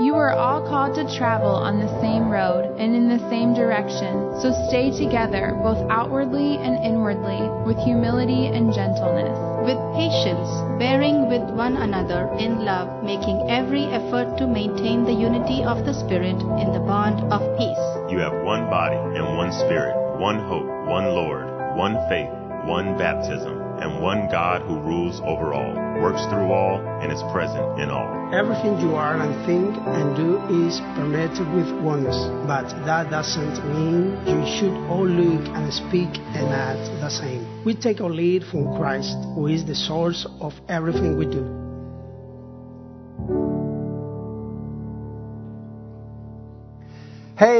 You are all called to travel on the same road and in the same direction, so stay together, both outwardly and inwardly, with humility and gentleness. with patience, bearing with one another in love, making every effort to maintain the unity of the Spirit in the bond of peace. You have one body and one spirit, one hope, one Lord, one faith, one baptism, and one God who rules over all, works through all, and is present in all. Everything you are and think and do is permeated with oneness, but that doesn't mean you should all look and speak and act the same. We take our lead from Christ, who is the source of everything we do.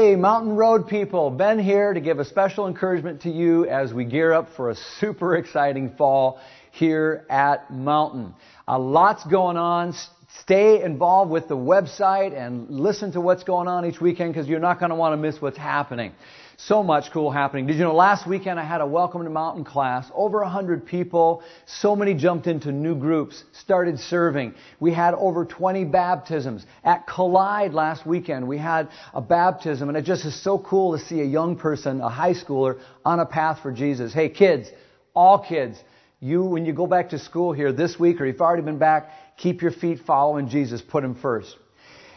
Hey, Mountain Road people, Ben here to give a special encouragement to you as we gear up for a super exciting fall here at Mountain. A lots going on. Stay involved with the website and listen to what's going on each weekend because you're not going to want to miss what's happening. So much cool happening. Did you know last weekend I had a Welcome to Mountain class? Over 100 people. So many jumped into new groups, started serving. We had over 20 baptisms. At Collide last weekend, we had a baptism, and it just is so cool to see a young person, a high schooler, on a path for Jesus. Hey, kids, all kids, you, when you go back to school here this week, or you've already been back, keep your feet following Jesus. Put him first.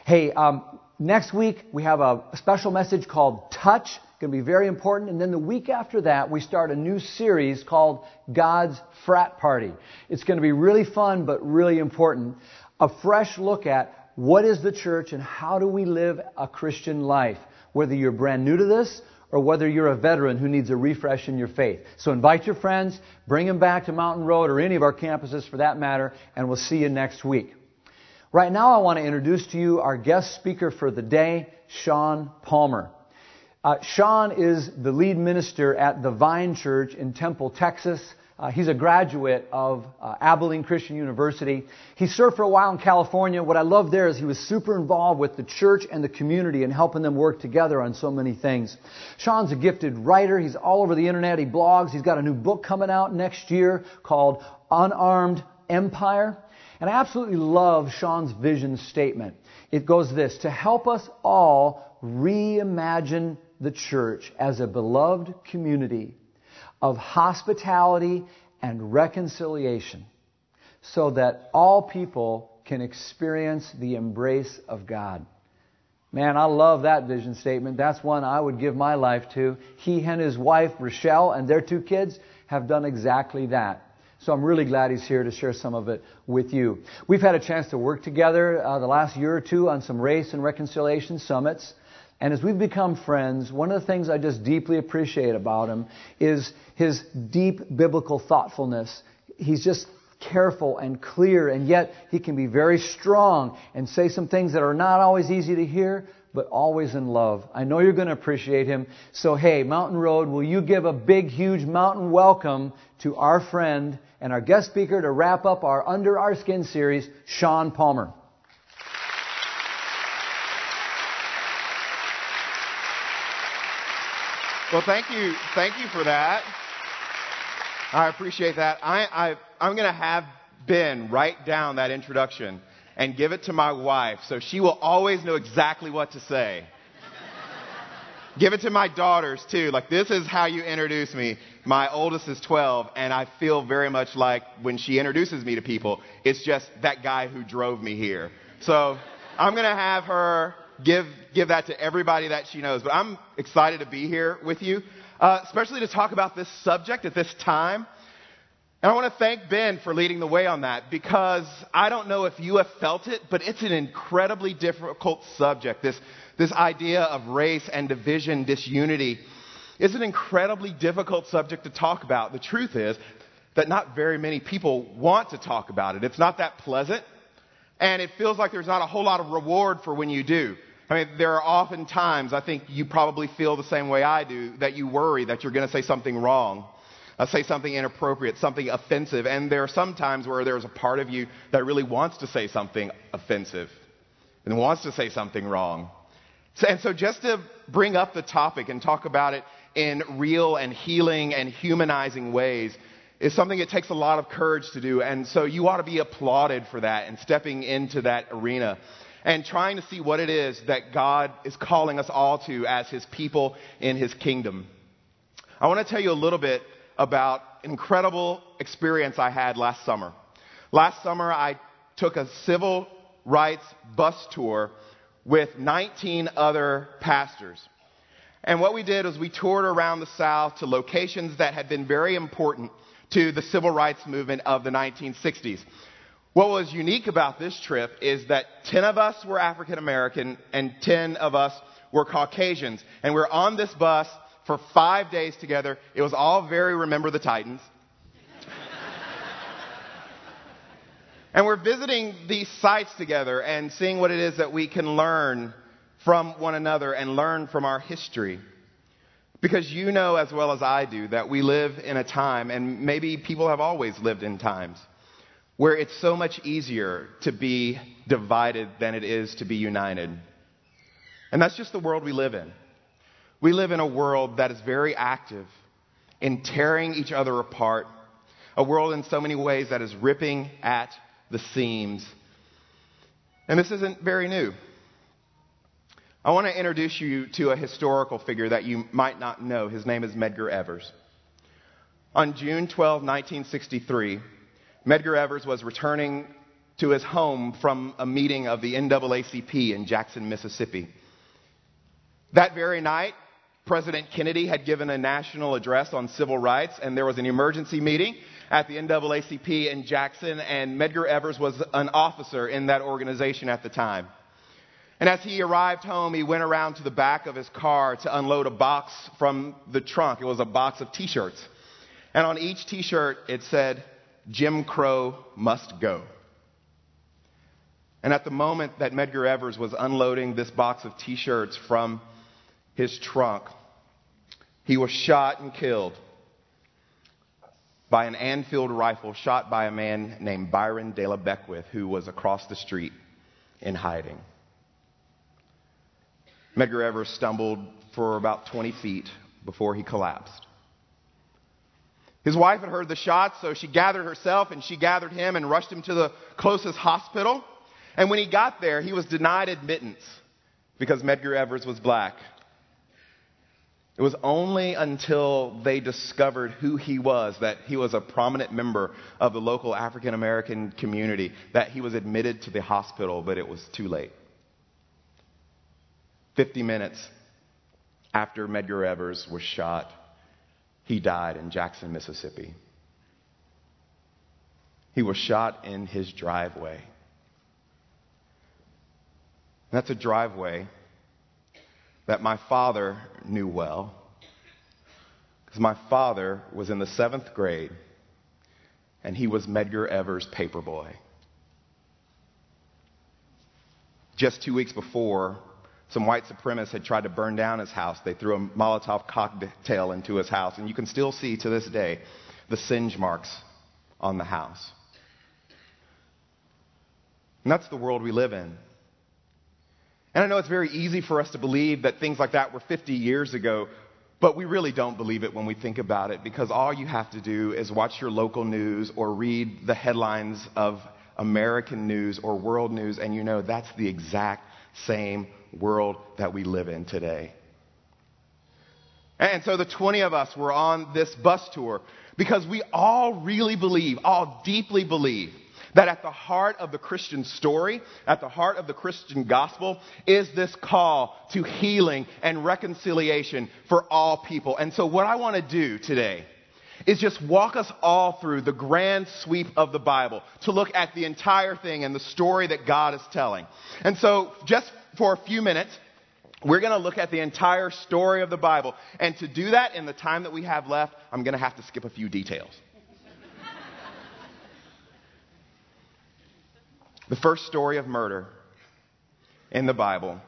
Hey, um, next week we have a special message called Touch. Going to be very important. And then the week after that, we start a new series called God's Frat Party. It's going to be really fun, but really important. A fresh look at what is the church and how do we live a Christian life, whether you're brand new to this or whether you're a veteran who needs a refresh in your faith. So invite your friends, bring them back to Mountain Road or any of our campuses for that matter, and we'll see you next week. Right now, I want to introduce to you our guest speaker for the day, Sean Palmer. Uh, Sean is the lead minister at the Vine Church in Temple, Texas. Uh, he's a graduate of uh, Abilene Christian University. He served for a while in California. What I love there is he was super involved with the church and the community and helping them work together on so many things. Sean's a gifted writer. He's all over the internet. He blogs. He's got a new book coming out next year called Unarmed Empire. And I absolutely love Sean's vision statement. It goes this to help us all reimagine the church as a beloved community of hospitality and reconciliation so that all people can experience the embrace of God. Man, I love that vision statement. That's one I would give my life to. He and his wife, Rochelle, and their two kids have done exactly that. So I'm really glad he's here to share some of it with you. We've had a chance to work together uh, the last year or two on some race and reconciliation summits. And as we've become friends, one of the things I just deeply appreciate about him is his deep biblical thoughtfulness. He's just careful and clear, and yet he can be very strong and say some things that are not always easy to hear, but always in love. I know you're going to appreciate him. So, hey, Mountain Road, will you give a big, huge mountain welcome to our friend and our guest speaker to wrap up our Under Our Skin series, Sean Palmer. Well, thank you, thank you for that. I appreciate that. I, I, I'm going to have Ben write down that introduction and give it to my wife so she will always know exactly what to say. give it to my daughters too. Like, this is how you introduce me. My oldest is 12, and I feel very much like when she introduces me to people, it's just that guy who drove me here. So, I'm going to have her give, give that to everybody that she knows. But I'm excited to be here with you, uh, especially to talk about this subject at this time. And I want to thank Ben for leading the way on that because I don't know if you have felt it, but it's an incredibly difficult subject. This, this idea of race and division, disunity, is an incredibly difficult subject to talk about. The truth is that not very many people want to talk about it. It's not that pleasant, and it feels like there's not a whole lot of reward for when you do. I mean, there are often times, I think you probably feel the same way I do, that you worry that you're going to say something wrong uh, say something inappropriate, something offensive. And there are some times where there's a part of you that really wants to say something offensive and wants to say something wrong. So, and so, just to bring up the topic and talk about it in real and healing and humanizing ways is something it takes a lot of courage to do. And so, you ought to be applauded for that and stepping into that arena. And trying to see what it is that God is calling us all to as His people in His kingdom. I want to tell you a little bit about an incredible experience I had last summer. Last summer, I took a civil rights bus tour with 19 other pastors. And what we did was we toured around the South to locations that had been very important to the civil rights movement of the 1960s. What was unique about this trip is that 10 of us were African American and 10 of us were Caucasians. And we we're on this bus for five days together. It was all very Remember the Titans. and we're visiting these sites together and seeing what it is that we can learn from one another and learn from our history. Because you know as well as I do that we live in a time, and maybe people have always lived in times, where it's so much easier to be divided than it is to be united. And that's just the world we live in. We live in a world that is very active in tearing each other apart, a world in so many ways that is ripping at the seams. And this isn't very new. I want to introduce you to a historical figure that you might not know. His name is Medgar Evers. On June 12, 1963, Medgar Evers was returning to his home from a meeting of the NAACP in Jackson, Mississippi. That very night, President Kennedy had given a national address on civil rights, and there was an emergency meeting at the NAACP in Jackson, and Medgar Evers was an officer in that organization at the time. And as he arrived home, he went around to the back of his car to unload a box from the trunk. It was a box of t shirts. And on each t shirt, it said, Jim Crow must go. And at the moment that Medgar Evers was unloading this box of t shirts from his trunk, he was shot and killed by an Enfield rifle shot by a man named Byron De La Beckwith, who was across the street in hiding. Medgar Evers stumbled for about 20 feet before he collapsed. His wife had heard the shots, so she gathered herself and she gathered him and rushed him to the closest hospital. And when he got there, he was denied admittance because Medgar Evers was black. It was only until they discovered who he was, that he was a prominent member of the local African American community, that he was admitted to the hospital, but it was too late. 50 minutes after Medgar Evers was shot, he died in Jackson, Mississippi. He was shot in his driveway. That's a driveway that my father knew well. Because my father was in the seventh grade and he was Medgar Evers' paperboy. Just two weeks before, some white supremacists had tried to burn down his house. They threw a Molotov cocktail into his house, and you can still see to this day the singe marks on the house. And that's the world we live in. And I know it's very easy for us to believe that things like that were 50 years ago, but we really don't believe it when we think about it because all you have to do is watch your local news or read the headlines of American news or world news, and you know that's the exact same world that we live in today. And so the 20 of us were on this bus tour because we all really believe, all deeply believe, that at the heart of the Christian story, at the heart of the Christian gospel, is this call to healing and reconciliation for all people. And so, what I want to do today is just walk us all through the grand sweep of the Bible to look at the entire thing and the story that God is telling. And so, just for a few minutes, we're going to look at the entire story of the Bible. And to do that in the time that we have left, I'm going to have to skip a few details. the first story of murder in the Bible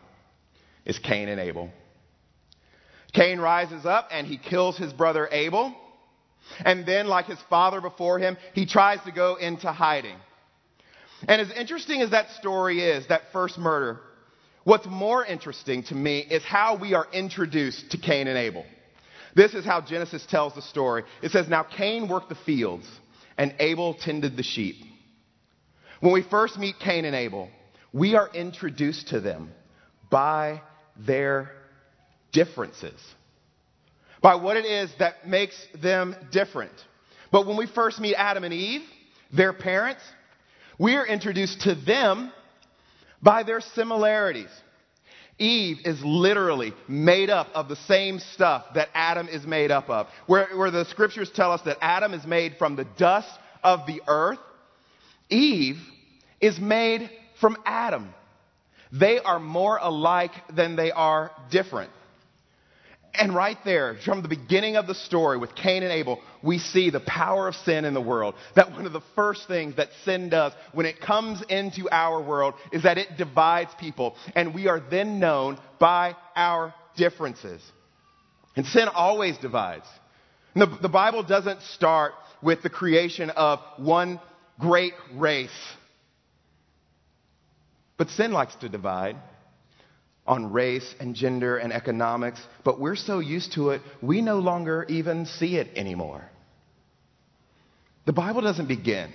is Cain and Abel. Cain rises up and he kills his brother Abel. And then, like his father before him, he tries to go into hiding. And as interesting as that story is, that first murder, What's more interesting to me is how we are introduced to Cain and Abel. This is how Genesis tells the story. It says, Now Cain worked the fields, and Abel tended the sheep. When we first meet Cain and Abel, we are introduced to them by their differences, by what it is that makes them different. But when we first meet Adam and Eve, their parents, we are introduced to them by their similarities. Eve is literally made up of the same stuff that Adam is made up of. Where, where the scriptures tell us that Adam is made from the dust of the earth, Eve is made from Adam. They are more alike than they are different. And right there, from the beginning of the story with Cain and Abel, we see the power of sin in the world. That one of the first things that sin does when it comes into our world is that it divides people. And we are then known by our differences. And sin always divides. And the, the Bible doesn't start with the creation of one great race. But sin likes to divide on race and gender and economics, but we're so used to it, we no longer even see it anymore. The Bible doesn't begin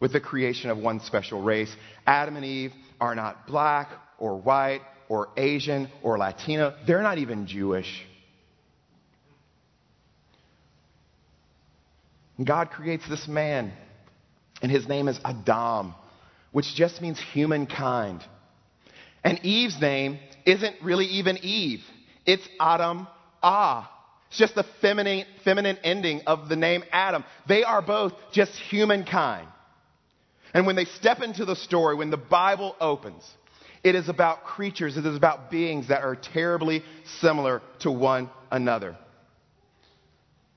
with the creation of one special race. Adam and Eve are not black or white or Asian or Latino, they're not even Jewish. God creates this man, and his name is Adam, which just means humankind. And Eve's name isn't really even Eve. It's Adam Ah. It's just the feminine, feminine ending of the name Adam. They are both just humankind. And when they step into the story, when the Bible opens, it is about creatures, it is about beings that are terribly similar to one another.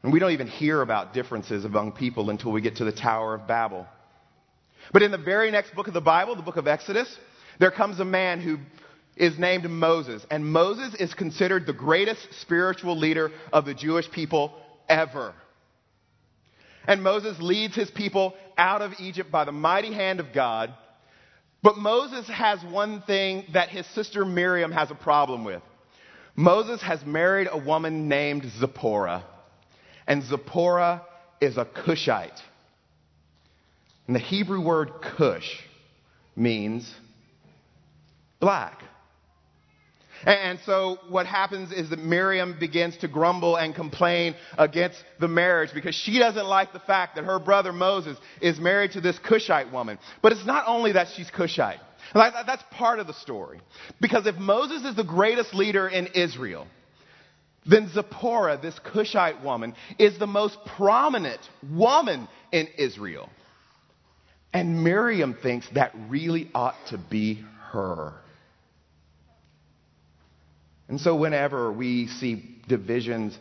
And we don't even hear about differences among people until we get to the Tower of Babel. But in the very next book of the Bible, the book of Exodus, there comes a man who is named Moses. And Moses is considered the greatest spiritual leader of the Jewish people ever. And Moses leads his people out of Egypt by the mighty hand of God. But Moses has one thing that his sister Miriam has a problem with. Moses has married a woman named Zipporah. And Zipporah is a Cushite. And the Hebrew word Cush means black. And so what happens is that Miriam begins to grumble and complain against the marriage because she doesn't like the fact that her brother Moses is married to this Cushite woman. But it's not only that she's Cushite. That's part of the story. Because if Moses is the greatest leader in Israel, then Zipporah, this Cushite woman, is the most prominent woman in Israel. And Miriam thinks that really ought to be her. And so, whenever we see divisions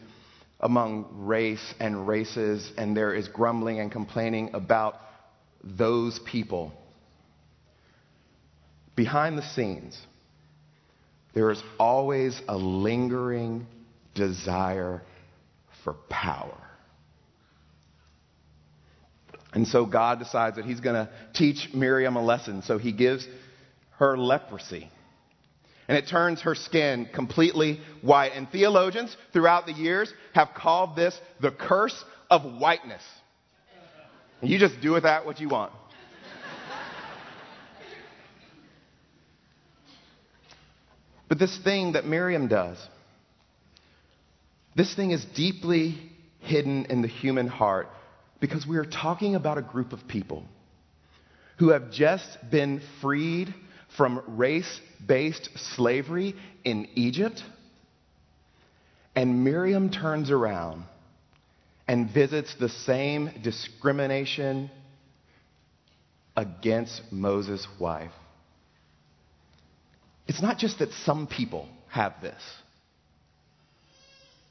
among race and races, and there is grumbling and complaining about those people, behind the scenes, there is always a lingering desire for power. And so God decides that He's going to teach Miriam a lesson. So He gives her leprosy and it turns her skin completely white. And theologians throughout the years have called this the curse of whiteness. And you just do with that what you want. but this thing that Miriam does, this thing is deeply hidden in the human heart because we are talking about a group of people who have just been freed from race based slavery in Egypt. And Miriam turns around and visits the same discrimination against Moses' wife. It's not just that some people have this,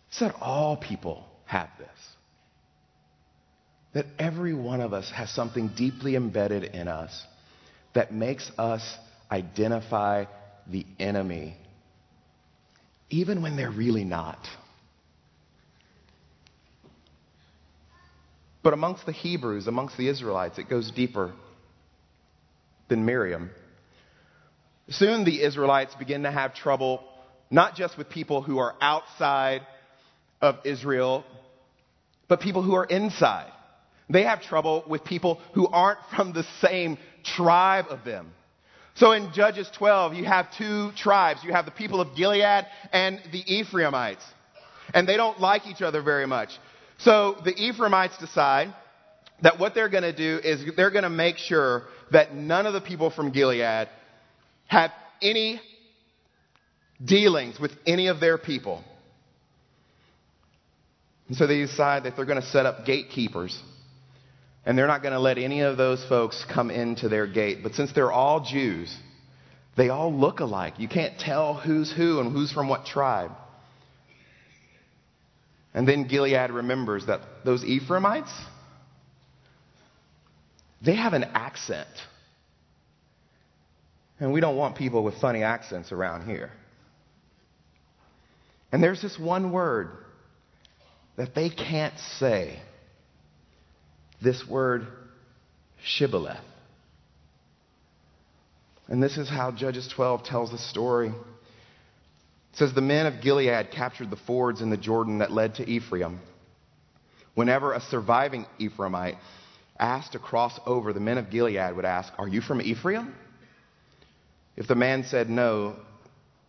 it's that all people have this. That every one of us has something deeply embedded in us that makes us identify the enemy, even when they're really not. But amongst the Hebrews, amongst the Israelites, it goes deeper than Miriam. Soon the Israelites begin to have trouble, not just with people who are outside of Israel, but people who are inside. They have trouble with people who aren't from the same tribe of them. So in Judges 12, you have two tribes. You have the people of Gilead and the Ephraimites. And they don't like each other very much. So the Ephraimites decide that what they're going to do is they're going to make sure that none of the people from Gilead have any dealings with any of their people. And so they decide that they're going to set up gatekeepers. And they're not going to let any of those folks come into their gate. But since they're all Jews, they all look alike. You can't tell who's who and who's from what tribe. And then Gilead remembers that those Ephraimites, they have an accent. And we don't want people with funny accents around here. And there's this one word that they can't say. This word, shibboleth. And this is how Judges 12 tells the story. It says, The men of Gilead captured the fords in the Jordan that led to Ephraim. Whenever a surviving Ephraimite asked to cross over, the men of Gilead would ask, Are you from Ephraim? If the man said no,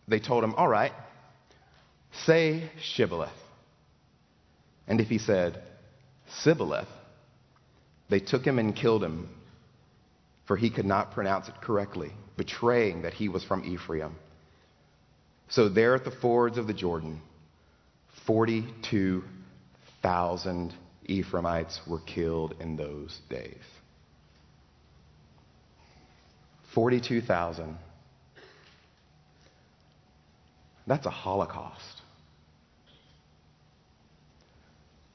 they told him, All right, say Shibboleth. And if he said, Sibboleth, they took him and killed him, for he could not pronounce it correctly, betraying that he was from Ephraim. So there at the fords of the Jordan, 42,000 Ephraimites were killed in those days. 42,000. That's a Holocaust.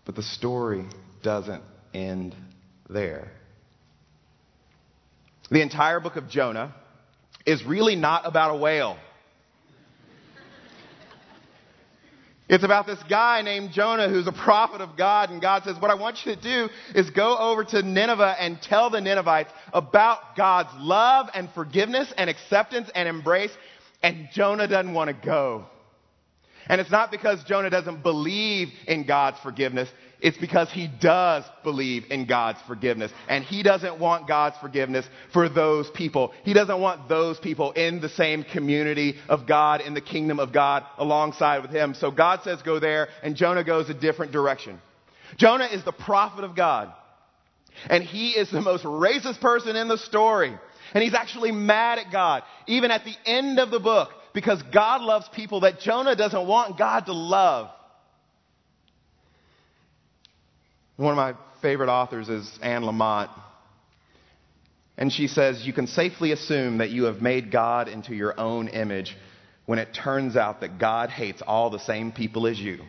But the story doesn't end there. The entire book of Jonah is really not about a whale. It's about this guy named Jonah who's a prophet of God, and God says, What I want you to do is go over to Nineveh and tell the Ninevites about God's love and forgiveness and acceptance and embrace. And Jonah doesn't want to go. And it's not because Jonah doesn't believe in God's forgiveness. It's because he does believe in God's forgiveness. And he doesn't want God's forgiveness for those people. He doesn't want those people in the same community of God, in the kingdom of God, alongside with him. So God says go there, and Jonah goes a different direction. Jonah is the prophet of God. And he is the most racist person in the story. And he's actually mad at God. Even at the end of the book, because God loves people that Jonah doesn't want God to love. One of my favorite authors is Anne Lamott. And she says, You can safely assume that you have made God into your own image when it turns out that God hates all the same people as you.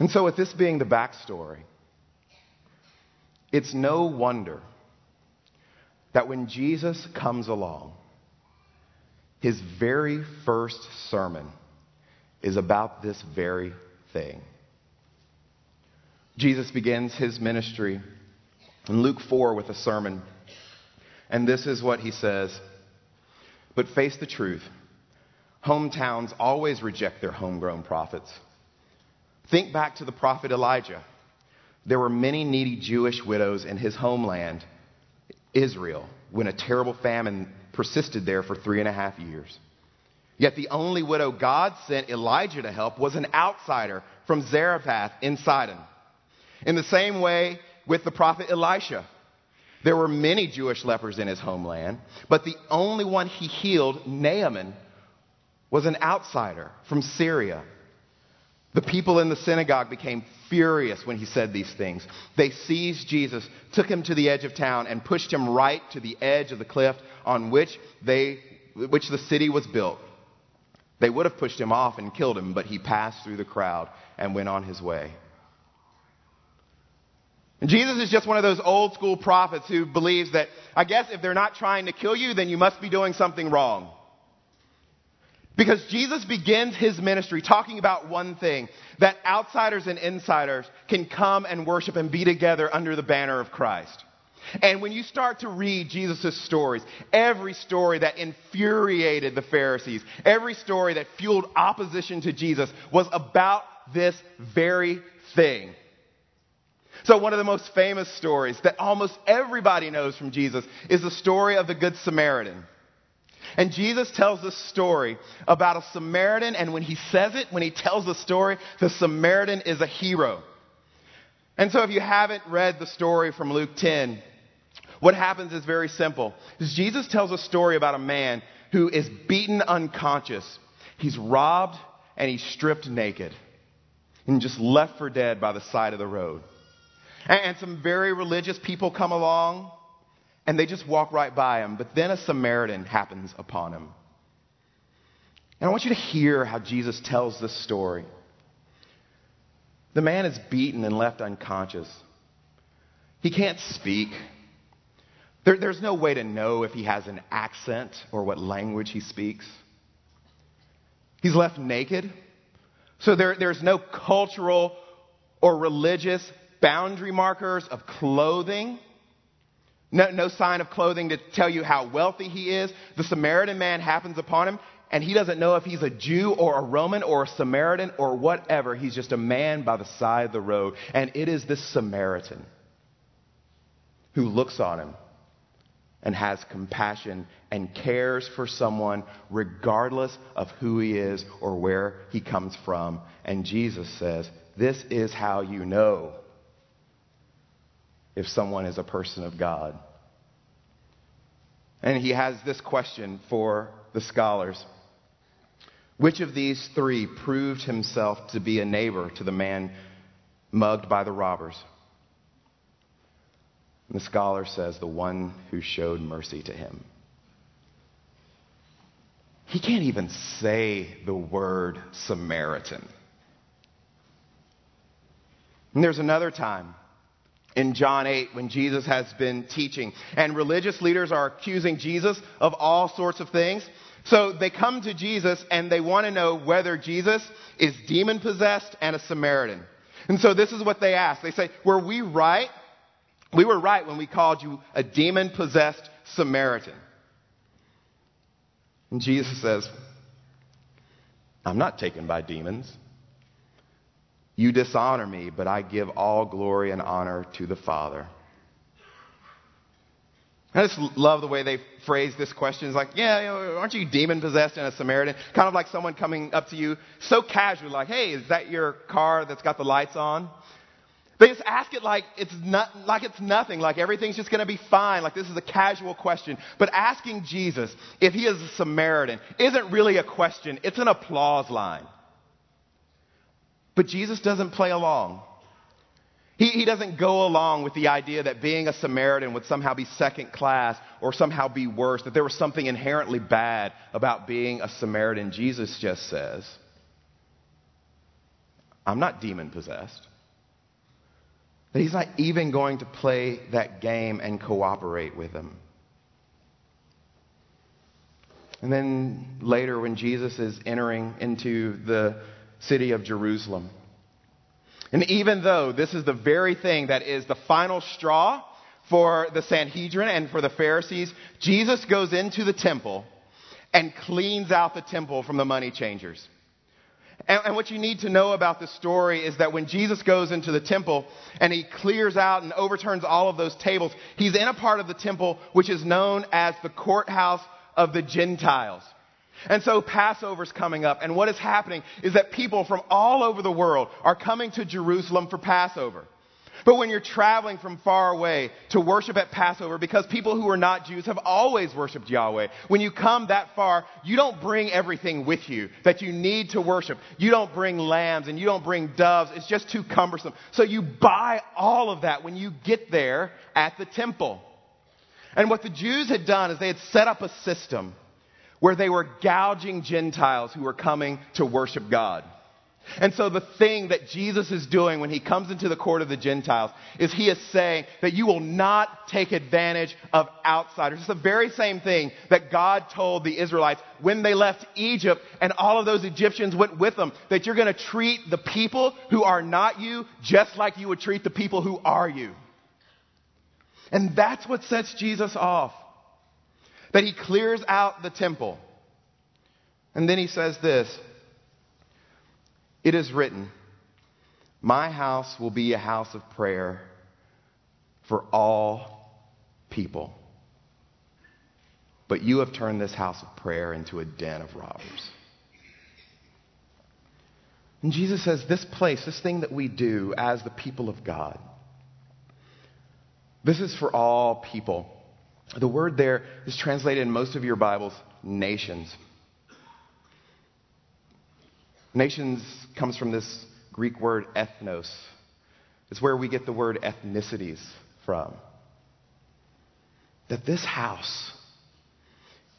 and so, with this being the backstory, it's no wonder that when Jesus comes along, his very first sermon is about this very thing. Jesus begins his ministry in Luke 4 with a sermon. And this is what he says But face the truth hometowns always reject their homegrown prophets. Think back to the prophet Elijah. There were many needy Jewish widows in his homeland Israel when a terrible famine persisted there for three and a half years. Yet the only widow God sent Elijah to help was an outsider from Zarephath in Sidon. In the same way with the prophet Elisha, there were many Jewish lepers in his homeland, but the only one he healed, Naaman, was an outsider from Syria. The people in the synagogue became furious when he said these things. They seized Jesus, took him to the edge of town, and pushed him right to the edge of the cliff on which, they, which the city was built. They would have pushed him off and killed him, but he passed through the crowd and went on his way. And Jesus is just one of those old school prophets who believes that, I guess, if they're not trying to kill you, then you must be doing something wrong. Because Jesus begins his ministry talking about one thing that outsiders and insiders can come and worship and be together under the banner of Christ. And when you start to read Jesus' stories, every story that infuriated the Pharisees, every story that fueled opposition to Jesus was about this very thing. So, one of the most famous stories that almost everybody knows from Jesus is the story of the Good Samaritan. And Jesus tells this story about a Samaritan, and when he says it, when he tells the story, the Samaritan is a hero. And so, if you haven't read the story from Luke 10, what happens is very simple. Jesus tells a story about a man who is beaten unconscious. He's robbed and he's stripped naked and just left for dead by the side of the road. And some very religious people come along and they just walk right by him. But then a Samaritan happens upon him. And I want you to hear how Jesus tells this story. The man is beaten and left unconscious. He can't speak. There, there's no way to know if he has an accent or what language he speaks. He's left naked. So there, there's no cultural or religious boundary markers of clothing. No, no sign of clothing to tell you how wealthy he is. The Samaritan man happens upon him, and he doesn't know if he's a Jew or a Roman or a Samaritan or whatever. He's just a man by the side of the road. And it is this Samaritan who looks on him and has compassion and cares for someone regardless of who he is or where he comes from. And Jesus says, This is how you know if someone is a person of God. And he has this question for the scholars Which of these three proved himself to be a neighbor to the man mugged by the robbers? And the scholar says, the one who showed mercy to him. He can't even say the word Samaritan. And there's another time in John 8 when Jesus has been teaching, and religious leaders are accusing Jesus of all sorts of things. So they come to Jesus and they want to know whether Jesus is demon possessed and a Samaritan. And so this is what they ask. They say, Were we right we were right when we called you a demon possessed Samaritan. And Jesus says, I'm not taken by demons. You dishonor me, but I give all glory and honor to the Father. I just love the way they phrase this question. It's like, yeah, aren't you demon possessed and a Samaritan? Kind of like someone coming up to you so casually, like, hey, is that your car that's got the lights on? They just ask it like it's not, like it's nothing, like everything's just going to be fine, like this is a casual question. But asking Jesus if he is a Samaritan isn't really a question, it's an applause line. But Jesus doesn't play along. He, he doesn't go along with the idea that being a Samaritan would somehow be second class or somehow be worse, that there was something inherently bad about being a Samaritan. Jesus just says, I'm not demon possessed. That he's not even going to play that game and cooperate with them. And then later, when Jesus is entering into the city of Jerusalem, and even though this is the very thing that is the final straw for the Sanhedrin and for the Pharisees, Jesus goes into the temple and cleans out the temple from the money changers. And, and, what you need to know about this story is that when Jesus goes into the temple and he clears out and overturns all of those tables, he's in a part of the temple which is known as the courthouse of the Gentiles. And so Passover's coming up, and what is happening is that people from all over the world are coming to Jerusalem for Passover. But when you're traveling from far away to worship at Passover, because people who are not Jews have always worshiped Yahweh, when you come that far, you don't bring everything with you that you need to worship. You don't bring lambs and you don't bring doves. It's just too cumbersome. So you buy all of that when you get there at the temple. And what the Jews had done is they had set up a system where they were gouging Gentiles who were coming to worship God. And so the thing that Jesus is doing when he comes into the court of the Gentiles is he is saying that you will not take advantage of outsiders. It's the very same thing that God told the Israelites when they left Egypt and all of those Egyptians went with them, that you're going to treat the people who are not you just like you would treat the people who are you. And that's what sets Jesus off. That he clears out the temple. And then he says this it is written, My house will be a house of prayer, for all people. But you have turned this house of prayer into a den of robbers. And Jesus says, This place, this thing that we do as the people of God, this is for all people. The word there is translated in most of your Bibles, nations. Nations comes from this Greek word ethnos. It's where we get the word ethnicities from. That this house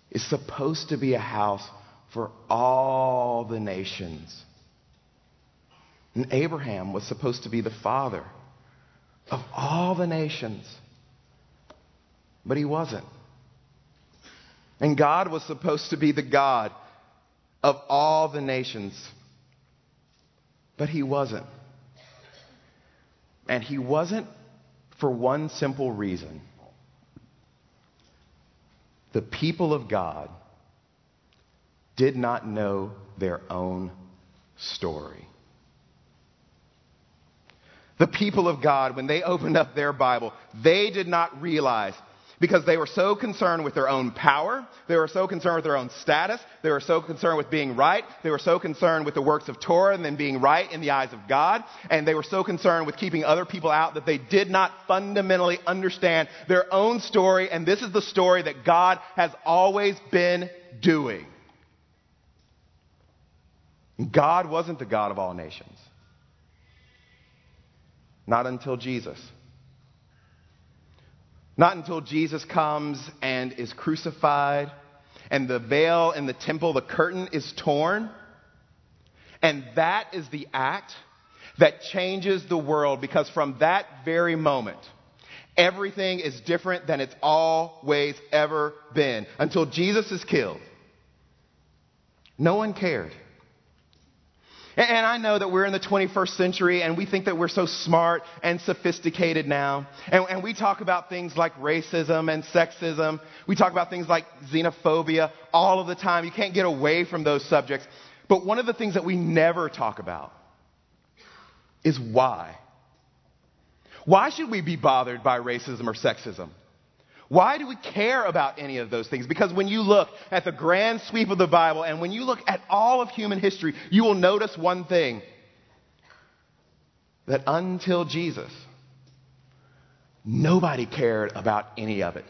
is supposed to be a house for all the nations. And Abraham was supposed to be the father of all the nations. But he wasn't. And God was supposed to be the God of all the nations. But he wasn't. And he wasn't for one simple reason. The people of God did not know their own story. The people of God, when they opened up their Bible, they did not realize because they were so concerned with their own power, they were so concerned with their own status, they were so concerned with being right, they were so concerned with the works of Torah and then being right in the eyes of God, and they were so concerned with keeping other people out that they did not fundamentally understand their own story, and this is the story that God has always been doing. God wasn't the God of all nations. Not until Jesus. Not until Jesus comes and is crucified and the veil in the temple, the curtain is torn. And that is the act that changes the world because from that very moment, everything is different than it's always ever been. Until Jesus is killed, no one cared. And I know that we're in the 21st century and we think that we're so smart and sophisticated now. And, and, we talk about things like racism and sexism. We talk about things like xenophobia all of the time. You can't get away from those subjects. But one of the things that we never talk about is why. Why should we be bothered by racism or sexism? Why do we care about any of those things? Because when you look at the grand sweep of the Bible and when you look at all of human history, you will notice one thing that until Jesus, nobody cared about any of it.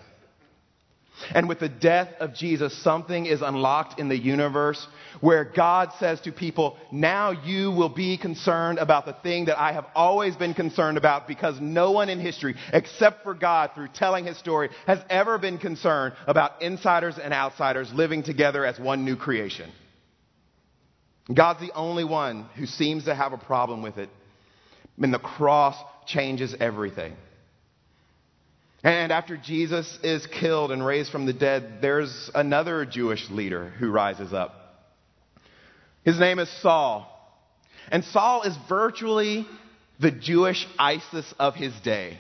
And with the death of Jesus, something is unlocked in the universe where God says to people, now you will be concerned about the thing that I have always been concerned about because no one in history, except for God through telling his story, has ever been concerned about insiders and outsiders living together as one new creation. God's the only one who seems to have a problem with it. And the cross changes everything. And after Jesus is killed and raised from the dead, there's another Jewish leader who rises up. His name is Saul. And Saul is virtually the Jewish ISIS of his day.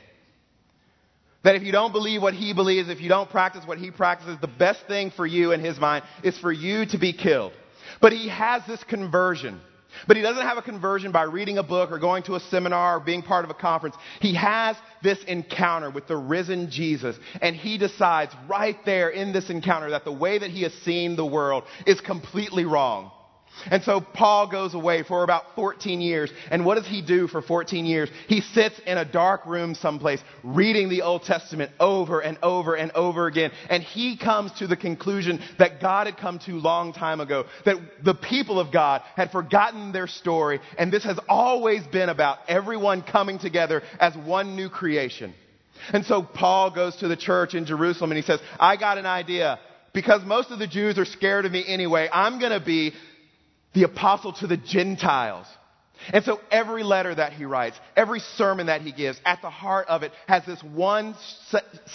That if you don't believe what he believes, if you don't practice what he practices, the best thing for you in his mind is for you to be killed. But he has this conversion. But he doesn't have a conversion by reading a book or going to a seminar or being part of a conference. He has this encounter with the risen Jesus, and he decides right there in this encounter that the way that he has seen the world is completely wrong. And so Paul goes away for about 14 years. And what does he do for 14 years? He sits in a dark room someplace reading the Old Testament over and over and over again. And he comes to the conclusion that God had come to long time ago. That the people of God had forgotten their story. And this has always been about everyone coming together as one new creation. And so Paul goes to the church in Jerusalem and he says, I got an idea. Because most of the Jews are scared of me anyway, I'm going to be the apostle to the Gentiles. And so every letter that he writes, every sermon that he gives, at the heart of it has this one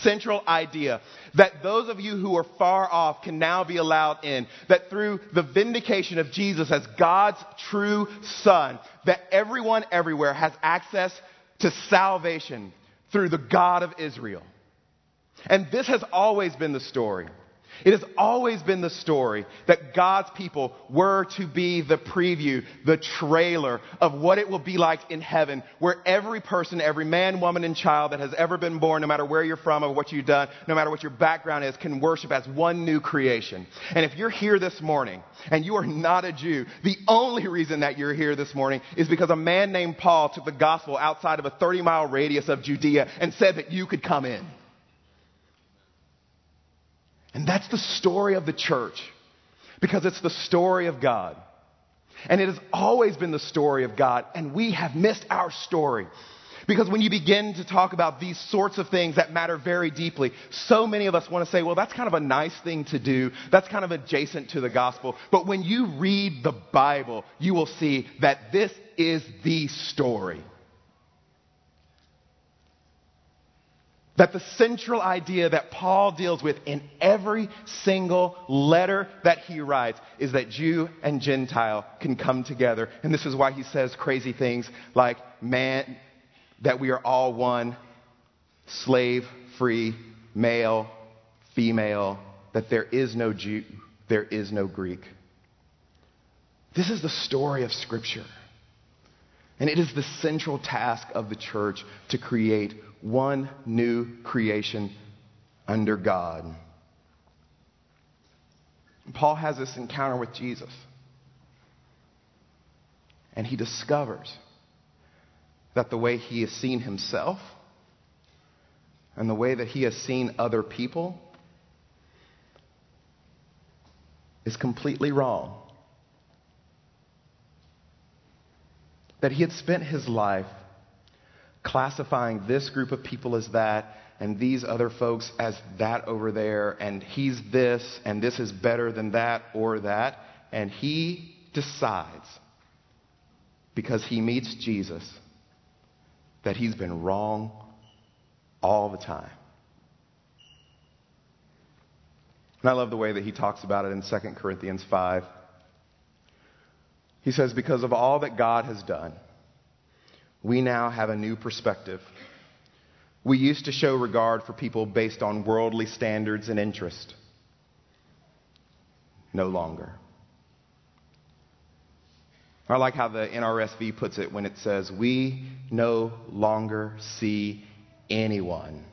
central idea that those of you who are far off can now be allowed in. That through the vindication of Jesus as God's true son, that everyone everywhere has access to salvation through the God of Israel. And this has always been the story. It has always been the story that God's people were to be the preview, the trailer of what it will be like in heaven, where every person, every man, woman, and child that has ever been born, no matter where you're from or what you've done, no matter what your background is, can worship as one new creation. And if you're here this morning and you are not a Jew, the only reason that you're here this morning is because a man named Paul took the gospel outside of a 30 mile radius of Judea and said that you could come in. And that's the story of the church because it's the story of God. And it has always been the story of God, and we have missed our story. Because when you begin to talk about these sorts of things that matter very deeply, so many of us want to say, well, that's kind of a nice thing to do. That's kind of adjacent to the gospel. But when you read the Bible, you will see that this is the story. That the central idea that Paul deals with in every single letter that he writes is that Jew and Gentile can come together. And this is why he says crazy things like, man, that we are all one, slave, free, male, female, that there is no Jew, there is no Greek. This is the story of Scripture. And it is the central task of the church to create one new creation under God. Paul has this encounter with Jesus. And he discovers that the way he has seen himself and the way that he has seen other people is completely wrong. That he had spent his life classifying this group of people as that and these other folks as that over there, and he's this, and this is better than that or that. And he decides, because he meets Jesus, that he's been wrong all the time. And I love the way that he talks about it in 2 Corinthians 5. He says, Because of all that God has done, we now have a new perspective. We used to show regard for people based on worldly standards and interest. No longer. I like how the NRSV puts it when it says, We no longer see anyone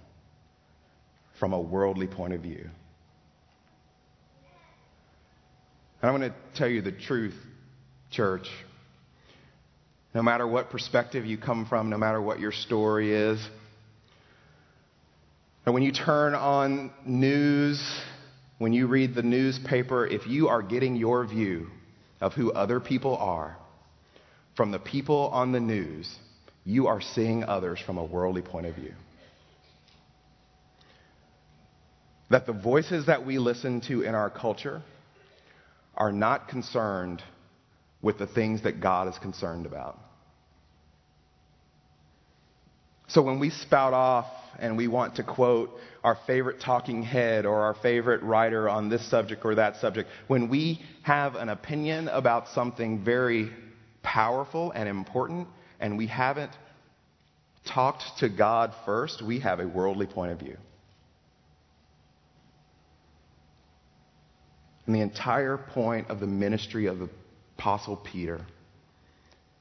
from a worldly point of view. And I'm going to tell you the truth, church. No matter what perspective you come from, no matter what your story is. And when you turn on news, when you read the newspaper, if you are getting your view of who other people are from the people on the news, you are seeing others from a worldly point of view. That the voices that we listen to in our culture are not concerned with the things that God is concerned about. So when we spout off and we want to quote our favorite talking head or our favorite writer on this subject or that subject, when we have an opinion about something very powerful and important and we haven't talked to God first, we have a worldly point of view. And the entire point of the ministry of the Apostle Peter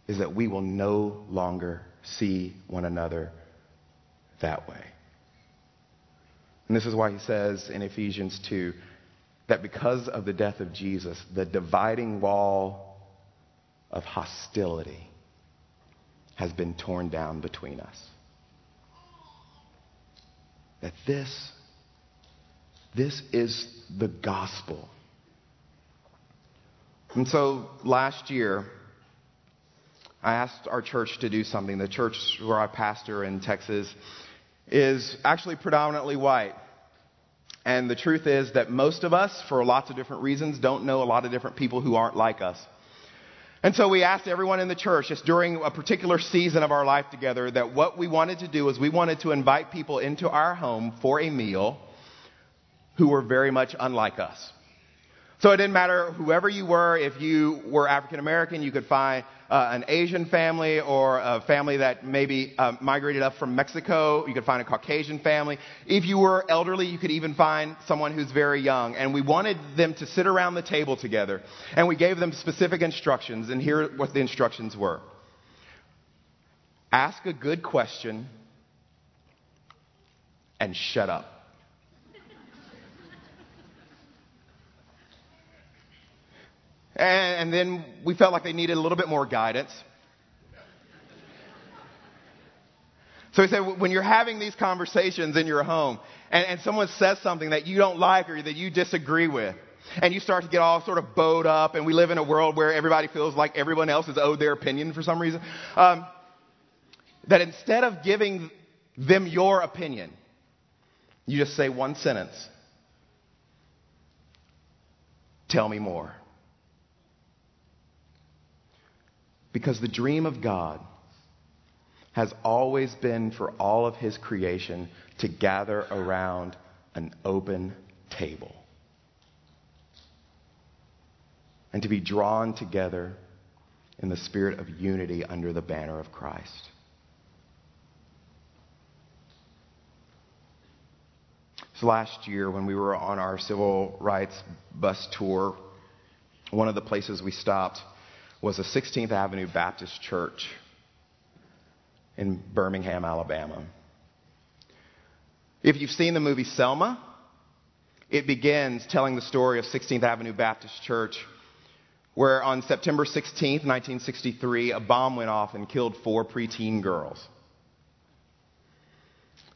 is that we will no longer see one another that way. And this is why he says in Ephesians 2 that because of the death of Jesus, the dividing wall of hostility has been torn down between us. That this, this is the gospel. And so last year, I asked our church to do something. The church where I pastor in Texas is actually predominantly white. And the truth is that most of us, for lots of different reasons, don't know a lot of different people who aren't like us. And so we asked everyone in the church, just during a particular season of our life together, that what we wanted to do was we wanted to invite people into our home for a meal who were very much unlike us. So it didn't matter whoever you were, if you were African American, you could find uh, an Asian family or a family that maybe uh, migrated up from Mexico. You could find a Caucasian family. If you were elderly, you could even find someone who's very young. And we wanted them to sit around the table together. And we gave them specific instructions. And here what the instructions were ask a good question and shut up. And, and then we felt like they needed a little bit more guidance. So he said, when you're having these conversations in your home and, and someone says something that you don't like or that you disagree with, and you start to get all sort of bowed up, and we live in a world where everybody feels like everyone else is owed their opinion for some reason, um, that instead of giving them your opinion, you just say one sentence Tell me more. Because the dream of God has always been for all of his creation to gather around an open table and to be drawn together in the spirit of unity under the banner of Christ. So last year, when we were on our civil rights bus tour, one of the places we stopped was a 16th Avenue Baptist Church in Birmingham, Alabama. If you've seen the movie Selma, it begins telling the story of 16th Avenue Baptist Church, where on September 16th, 1963, a bomb went off and killed four preteen girls.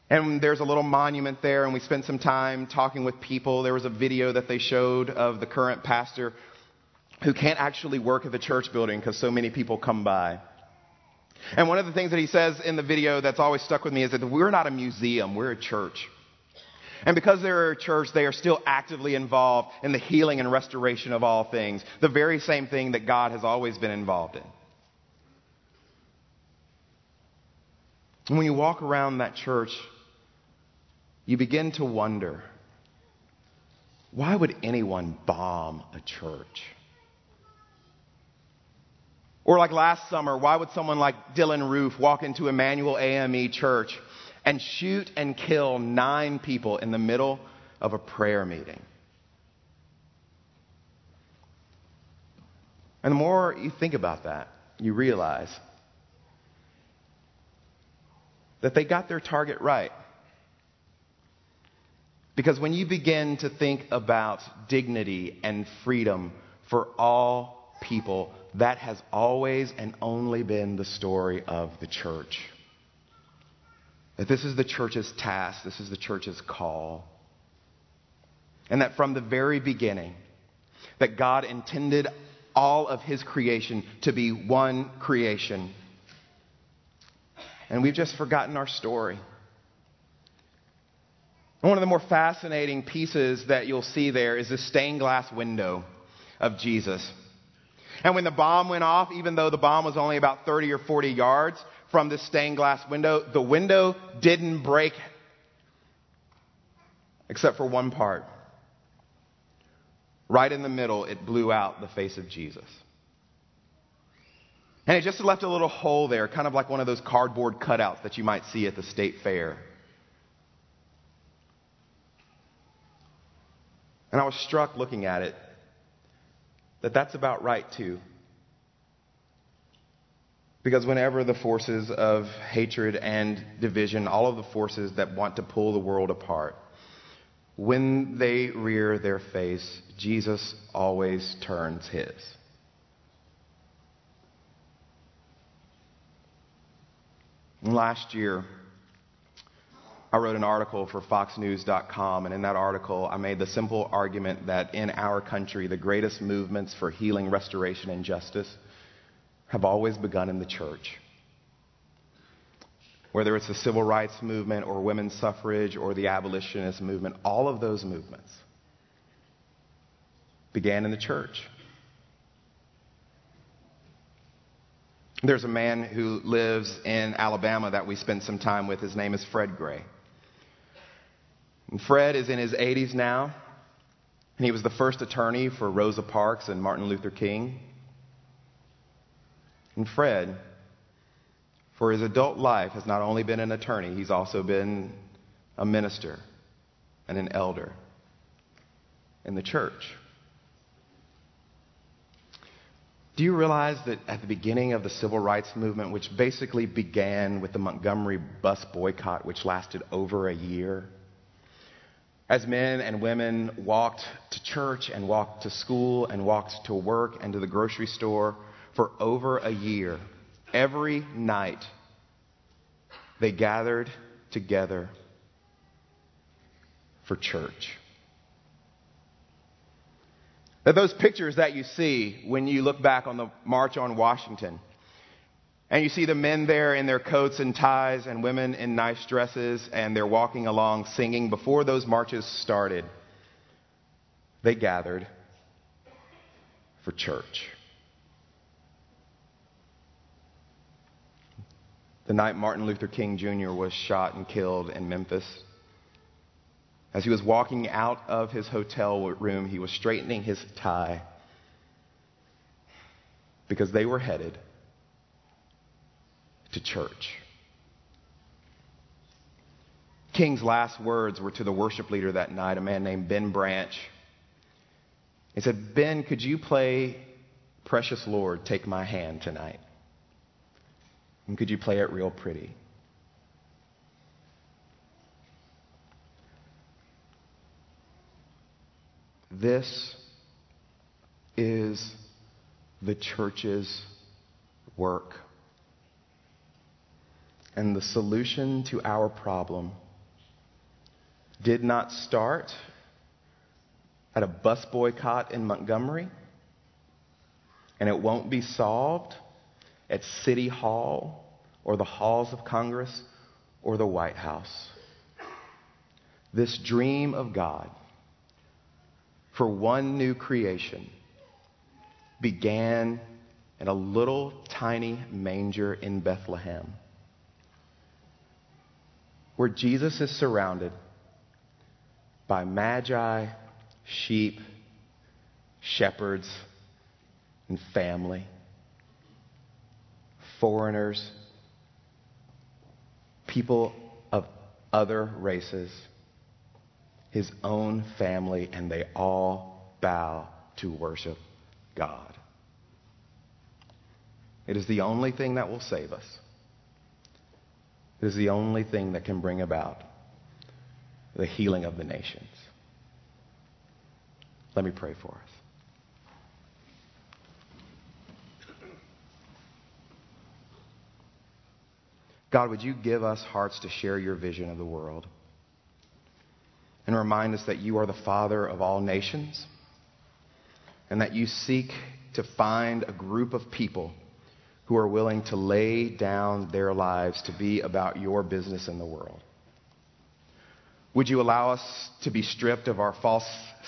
And there's a little monument there, and we spent some time talking with people. There was a video that they showed of the current pastor who can't actually work at the church building because so many people come by. And one of the things that he says in the video that's always stuck with me is that we're not a museum, we're a church. And because they're a church, they are still actively involved in the healing and restoration of all things, the very same thing that God has always been involved in. And when you walk around that church, you begin to wonder why would anyone bomb a church? Or like last summer, why would someone like Dylann Roof walk into Emanuel AME Church and shoot and kill nine people in the middle of a prayer meeting? And the more you think about that, you realize that they got their target right. Because when you begin to think about dignity and freedom for all people, that has always and only been the story of the church. That this is the church's task, this is the church's call. And that from the very beginning, that God intended all of his creation to be one creation. And we've just forgotten our story. One of the more fascinating pieces that you'll see there is this stained glass window of Jesus. And when the bomb went off, even though the bomb was only about 30 or 40 yards from this stained glass window, the window didn't break except for one part. Right in the middle, it blew out the face of Jesus. And it just left a little hole there, kind of like one of those cardboard cutouts that you might see at the state fair. And I was struck looking at it that that's about right too. Because whenever the forces of hatred and division, all of the forces that want to pull the world apart, when they rear their face, Jesus always turns his. Last year, I wrote an article for FoxNews.com, and in that article, I made the simple argument that in our country, the greatest movements for healing, restoration, and justice have always begun in the church. Whether it's the civil rights movement or women's suffrage or the abolitionist movement, all of those movements began in the church. There's a man who lives in Alabama that we spent some time with. His name is Fred Gray. And Fred is in his 80s now, and he was the first attorney for Rosa Parks and Martin Luther King. And Fred, for his adult life, has not only been an attorney, he's also been a minister and an elder in the church. Do you realize that at the beginning of the civil rights movement, which basically began with the Montgomery bus boycott, which lasted over a year, as men and women walked to church and walked to school and walked to work and to the grocery store for over a year, every night they gathered together for church. That those pictures that you see when you look back on the March on Washington, and you see the men there in their coats and ties and women in nice dresses, and they're walking along singing before those marches started, they gathered for church. The night Martin Luther King Jr. was shot and killed in Memphis, as he was walking out of his hotel room, he was straightening his tie because they were headed to church. King's last words were to the worship leader that night, a man named Ben Branch. He said, Ben, could you play Precious Lord, Take My Hand tonight? And could you play it real pretty? This is the church's work. And the solution to our problem did not start at a bus boycott in Montgomery, and it won't be solved at City Hall or the halls of Congress or the White House. This dream of God for one new creation began in a little tiny manger in Bethlehem, where Jesus is surrounded by magi, sheep, shepherds, and family, foreigners, people of other races his own family, and they all bow to worship God. It is the only thing that will save us. It is the only thing that can bring about the healing of the nations. Let me pray for us. God, would you give us hearts to share your vision of the world? and remind us that you are the Father of all nations and that you seek to find a group of people who are willing to lay down their lives to be about your business in the world. Would you allow us to be stripped of our false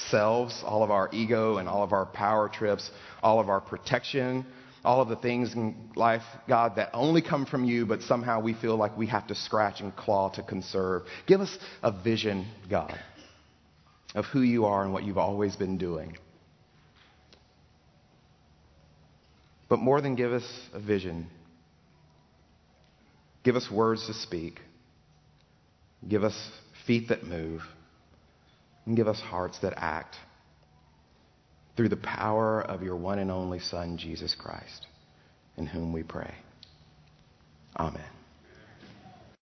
selves, all of our ego and all of our power trips, all of our protection, all of the things in life, God, that only come from you, but somehow we feel like we have to scratch and claw to conserve. Give us a vision, God, of who you are and what you've always been doing. But more than give us a vision, give us words to speak, give us feet that move, and give us hearts that act through the power of your one and only Son, Jesus Christ, in whom we pray. Amen.